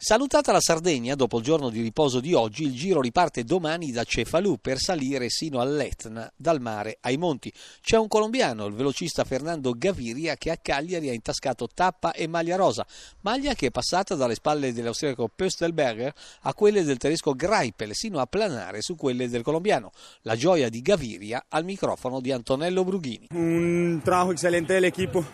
Salutata la Sardegna, dopo il giorno di riposo di oggi, il giro riparte domani da Cefalù per salire sino all'Etna, dal mare ai monti. C'è un colombiano, il velocista Fernando Gaviria, che a Cagliari ha intascato tappa e maglia rosa, maglia che è passata dalle spalle dell'austriaco Pöstelberger a quelle del tedesco Greipel, sino a planare su quelle del colombiano. La gioia di Gaviria al microfono di Antonello Brughini. Un trabajo excelente dell'equipo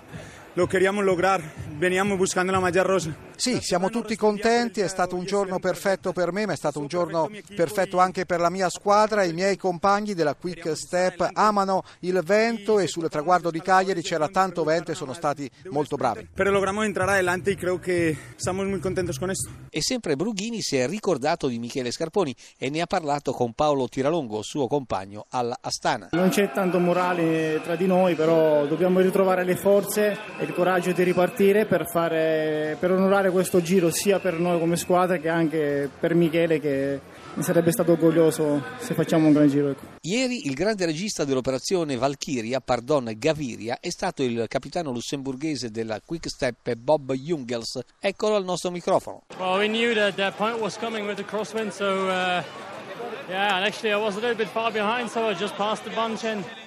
lo queríamos lograr, veníamos buscando la maglia rosa. Sì, siamo tutti contenti, è stato un giorno perfetto per me, ma è stato un giorno perfetto anche per la mia squadra. I miei compagni della Quick Step amano il vento e sul traguardo di Cagliari c'era tanto vento e sono stati molto bravi. Però logramos entrare adelante e credo che siamo molto contenti con questo. E sempre Brughini si è ricordato di Michele Scarponi e ne ha parlato con Paolo Tiralongo, suo compagno alla Astana. Non c'è tanto morale tra di noi, però dobbiamo ritrovare le forze e il coraggio di ripartire per, fare, per onorare questo giro sia per noi come squadra che anche per Michele che mi sarebbe stato orgoglioso se facciamo un gran giro. Ecco. Ieri il grande regista dell'operazione Valkyria, pardon Gaviria, è stato il capitano lussemburghese della Quick Step Bob Jungels. Eccolo al nostro microfono. Well, we knew that that point was coming with the crosswind, so uh...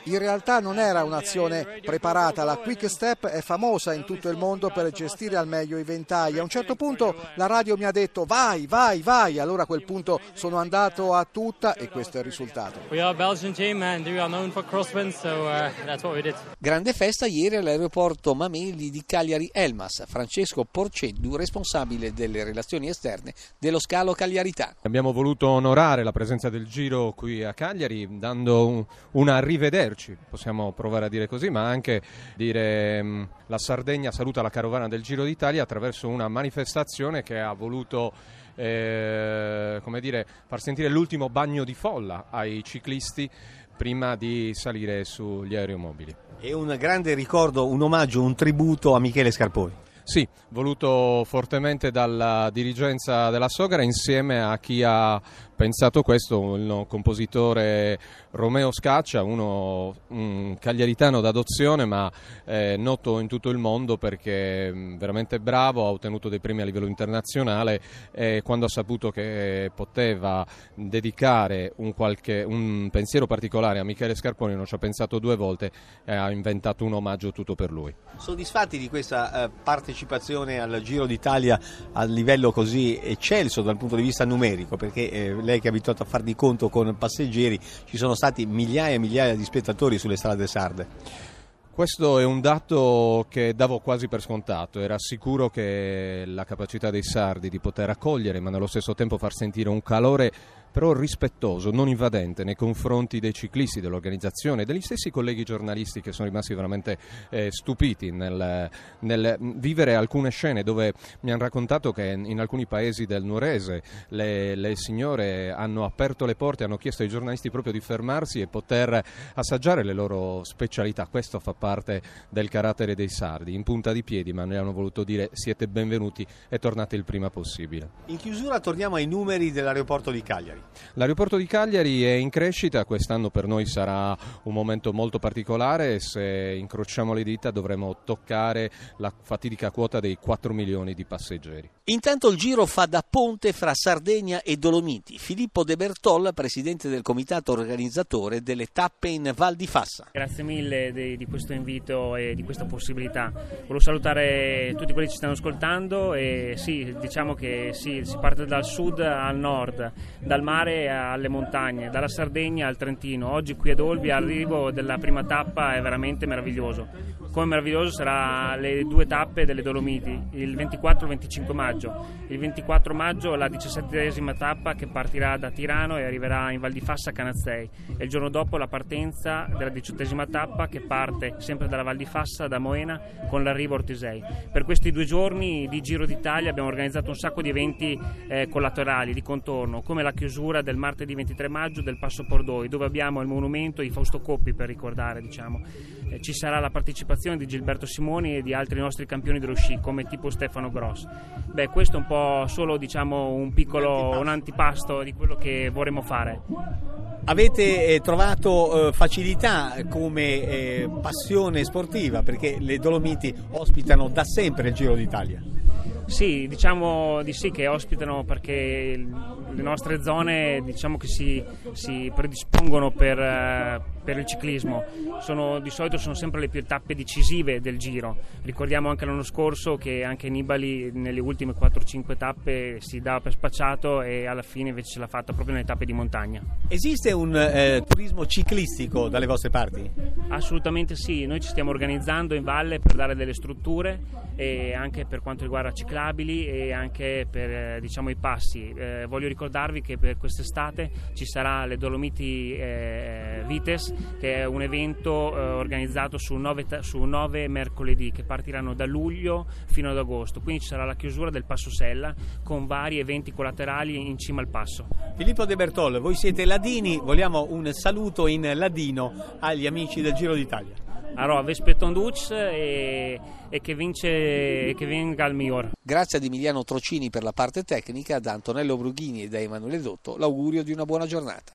in realtà non era un'azione preparata, la Quick Step è famosa in tutto il mondo per gestire al meglio i ventai. A un certo punto la radio mi ha detto vai, vai, vai, allora a quel punto sono andato a tutta e questo è il risultato. Uh, Grande festa ieri all'aeroporto Mameli di Cagliari Elmas, Francesco Porceddu, responsabile delle relazioni esterne dello scalo cagliaritano. Abbiamo voluto onorare la presenza del Giro qui a Cagliari dando un, una rivederci possiamo provare a dire così, ma anche dire mh, mm, la Sardegna saluta la carovana del Giro d'Italia attraverso una manifestazione che ha voluto eh, come dire, far sentire l'ultimo bagno di folla ai ciclisti prima di salire sugli aeromobili. E un grande ricordo, un omaggio, un tributo a Michele Scarponi. Sì, voluto fortemente dalla dirigenza della Sogara insieme a chi ha pensato questo, il compositore Romeo Scaccia, uno un cagliaritano d'adozione ma eh, noto in tutto il mondo perché mm, veramente bravo, ha ottenuto dei premi a livello internazionale e quando ha saputo che poteva dedicare un, qualche, un pensiero particolare a Michele Scarponi non ci ha pensato due volte e ha inventato un omaggio tutto per lui. Soddisfatti di questa eh, partecipazione al Giro d'Italia a livello così eccelso dal punto di vista numerico perché eh, lei che è abituato a far di conto con passeggeri, ci sono stati migliaia e migliaia di spettatori sulle strade sarde. Questo è un dato che davo quasi per scontato, era sicuro che la capacità dei sardi di poter accogliere ma nello stesso tempo far sentire un calore però rispettoso, non invadente nei confronti dei ciclisti, dell'organizzazione, degli stessi colleghi giornalisti che sono rimasti veramente eh, stupiti nel, nel, vivere alcune scene dove mi hanno raccontato che in alcuni paesi del Nuorese le, le signore hanno aperto le porte, hanno chiesto ai giornalisti proprio di fermarsi e poter assaggiare le loro specialità. Questo fa parte del carattere dei sardi, in punta di piedi, ma ne hanno voluto dire siete benvenuti e tornate il prima possibile. In chiusura torniamo ai numeri dell'aeroporto di Cagliari. L'aeroporto di Cagliari è in crescita, quest'anno per noi sarà un momento molto particolare, se incrociamo le dita dovremo toccare la fatidica quota dei 4 milioni di passeggeri. Intanto il giro fa da ponte fra Sardegna e Dolomiti. Filippo De Bertol, presidente del comitato organizzatore delle tappe in Val di Fassa. Grazie mille di, di questo invito e di questa possibilità. Volevo salutare tutti quelli che ci stanno ascoltando e sì, diciamo che sì, si parte dal sud al nord, dal mare alle montagne, dalla Sardegna al Trentino. Oggi qui ad Olbia l'arrivo della prima tappa è veramente meraviglioso. Come meraviglioso sarà le due tappe delle Dolomiti, il 24 e il 25 maggio. Il 24 maggio la diciassettesima tappa che partirà da Tirano e arriverà in Val di Fassa a Canazzei e il giorno dopo la partenza della diciottesima tappa che parte sempre dalla Val di Fassa, da Moena, con l'arrivo a Ortisei. Per questi due giorni di Giro d'Italia abbiamo organizzato un sacco di eventi eh, collaterali, di contorno, come la chiusura del martedì 23 maggio del Passo Pordoi, dove abbiamo il monumento di Fausto Coppi per ricordare. Diciamo. Eh, ci sarà la partecipazione di Gilberto Simoni e di altri nostri campioni dello sci, come tipo Stefano Gross. Beh, questo è un po' solo diciamo, un piccolo un antipasto di quello che vorremmo fare. Avete eh, trovato eh, facilità come eh, passione sportiva perché le Dolomiti ospitano da sempre il Giro d'Italia? Sì, diciamo di sì che ospitano perché le nostre zone diciamo che si, si predispongono per, per, il ciclismo. Sono, di solito sono sempre le più tappe decisive del giro. Ricordiamo anche l'anno scorso che anche Nibali nelle ultime 4-5 tappe si dava per spacciato e alla fine invece ce l'ha fatta proprio nelle tappe di montagna. Esiste un eh, turismo ciclistico dalle vostre parti? Assolutamente sì, noi ci stiamo organizzando in valle per dare delle strutture e anche per quanto riguarda ciclabili e anche per eh, diciamo, i passi. Eh, voglio ricordarvi che per quest'estate ci sarà le Dolomiti eh, Vites, che è un evento eh, organizzato su nove, su nove, mercoledì che partiranno da luglio fino ad agosto. Quindi ci sarà la chiusura del Passo Sella con vari eventi collaterali in cima al passo. Filippo De Bertol, voi siete ladini, vogliamo un saluto in ladino agli amici del Giro d'Italia. Allora, Vespeton Dutch e, e, che vince e che venga il miglior. Grazie ad Emiliano Trocini per la parte tecnica, da Antonello Brughini e da Emanuele Dotto l'augurio di una buona giornata.